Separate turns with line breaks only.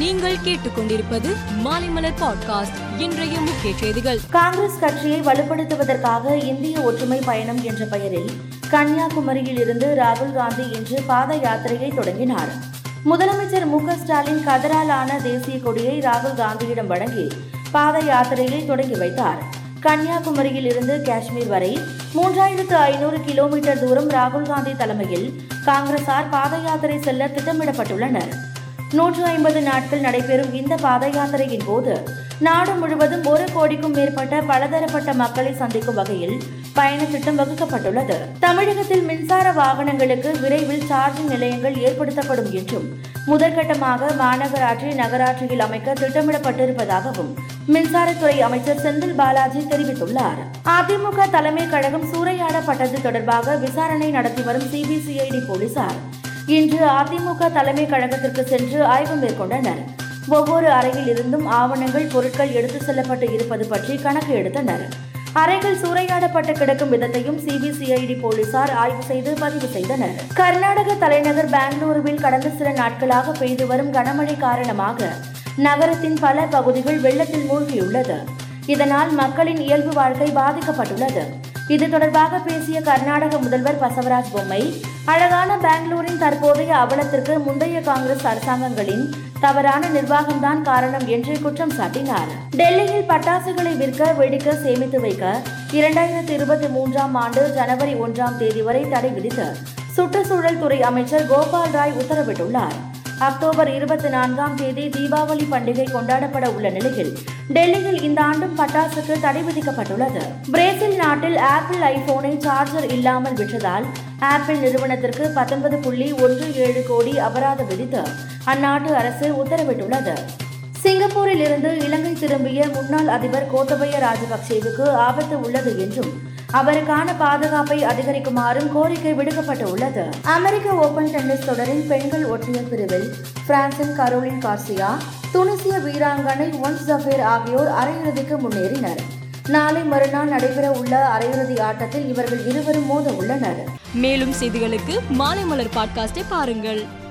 நீங்கள் கேட்டுக்கொண்டிருப்பது மாலைமலர் பாட்காஸ்ட் இன்றைய முக்கிய செய்திகள் காங்கிரஸ் கட்சியை வலுப்படுத்துவதற்காக இந்திய ஒற்றுமை பயணம் என்ற பெயரில் கன்னியாகுமரியில் இருந்து ராகுல் காந்தி இன்று பாத யாத்திரையை தொடங்கினார் முதலமைச்சர் மு ஸ்டாலின் கதராலான தேசிய கொடியை ராகுல் காந்தியிடம் வழங்கி பாத யாத்திரையை தொடங்கி வைத்தார் கன்னியாகுமரியில் இருந்து காஷ்மீர் வரை மூன்றாயிரத்து ஐநூறு கிலோமீட்டர் தூரம் ராகுல் காந்தி தலைமையில் காங்கிரசார் பாத யாத்திரை செல்ல திட்டமிடப்பட்டுள்ளனர் நூற்று ஐம்பது நாட்கள் நடைபெறும் இந்த பாத யாத்திரையின் போது நாடு முழுவதும் ஒரு கோடிக்கும் மேற்பட்ட பலதரப்பட்ட மக்களை சந்திக்கும் வகையில் பயண திட்டம் வகுக்கப்பட்டுள்ளது தமிழகத்தில் மின்சார வாகனங்களுக்கு விரைவில் சார்ஜிங் நிலையங்கள் ஏற்படுத்தப்படும் என்றும் முதற்கட்டமாக மாநகராட்சி நகராட்சியில் அமைக்க திட்டமிடப்பட்டிருப்பதாகவும் மின்சாரத்துறை அமைச்சர் செந்தில் பாலாஜி தெரிவித்துள்ளார் அதிமுக தலைமை கழகம் சூறையாடப்பட்டது தொடர்பாக விசாரணை நடத்தி வரும் சிபிசிஐடி போலீசார் இன்று அதிமுக தலைமை கழகத்திற்கு சென்று ஆய்வு மேற்கொண்டனர் ஒவ்வொரு அறையில் இருந்தும் ஆவணங்கள் பொருட்கள் எடுத்துச் செல்லப்பட்டு இருப்பது பற்றி கணக்கு எடுத்தனர் அறைகள் சூறையாடப்பட்டு கிடக்கும் விதத்தையும் சிபிசிஐடி போலீசார் ஆய்வு செய்து பதிவு செய்தனர் கர்நாடக தலைநகர் பெங்களூருவில் கடந்த சில நாட்களாக பெய்து வரும் கனமழை காரணமாக நகரத்தின் பல பகுதிகள் வெள்ளத்தில் மூழ்கியுள்ளது இதனால் மக்களின் இயல்பு வாழ்க்கை பாதிக்கப்பட்டுள்ளது இது தொடர்பாக பேசிய கர்நாடக முதல்வர் பசவராஜ் பொம்மை அழகான பெங்களூரின் தற்போதைய அவலத்திற்கு முந்தைய காங்கிரஸ் அரசாங்கங்களின் தவறான நிர்வாகம்தான் காரணம் என்று குற்றம் சாட்டினார் டெல்லியில் பட்டாசுகளை விற்க வெடிக்க சேமித்து வைக்க இரண்டாயிரத்தி இருபத்தி மூன்றாம் ஆண்டு ஜனவரி ஒன்றாம் தேதி வரை தடை விதித்து சுற்றுச்சூழல் துறை அமைச்சர் கோபால் ராய் உத்தரவிட்டுள்ளார் அக்டோபர் இருபத்தி நான்காம் தேதி தீபாவளி பண்டிகை கொண்டாடப்பட உள்ள நிலையில் டெல்லியில் இந்த ஆண்டும் பட்டாசுக்கு தடை விதிக்கப்பட்டுள்ளது பிரேசில் நாட்டில் ஆப்பிள் ஐபோனை சார்ஜர் இல்லாமல் விற்றதால் ஆப்பிள் நிறுவனத்திற்கு பத்தொன்பது புள்ளி ஒன்று ஏழு கோடி அபராதம் விதித்து அந்நாட்டு அரசு உத்தரவிட்டுள்ளது சிங்கப்பூரில் இருந்து இலங்கை திரும்பிய முன்னாள் அதிபர் கோத்தபய ராஜபக்சேவுக்கு ஆபத்து உள்ளது என்றும் அவருக்கான பாதுகாப்பை அதிகரிக்குமாறும் கோரிக்கை விடுக்கப்பட்டு உள்ளது அமெரிக்க ஓபன் டென்னிஸ் தொடரின் பெண்கள் ஒற்றையர் பிரிவில் பிரான்சின் கரோலின் கார்சியா துனிசிய வீராங்கனை ஒன்ஸ் ஜஃபேர் ஆகியோர் அரையிறுதிக்கு முன்னேறினர் நாளை மறுநாள் நடைபெற உள்ள அரையிறுதி ஆட்டத்தில் இவர்கள் இருவரும் மோத உள்ளனர்
மேலும் செய்திகளுக்கு மாலை மலர் பாட்காஸ்டை பாருங்கள்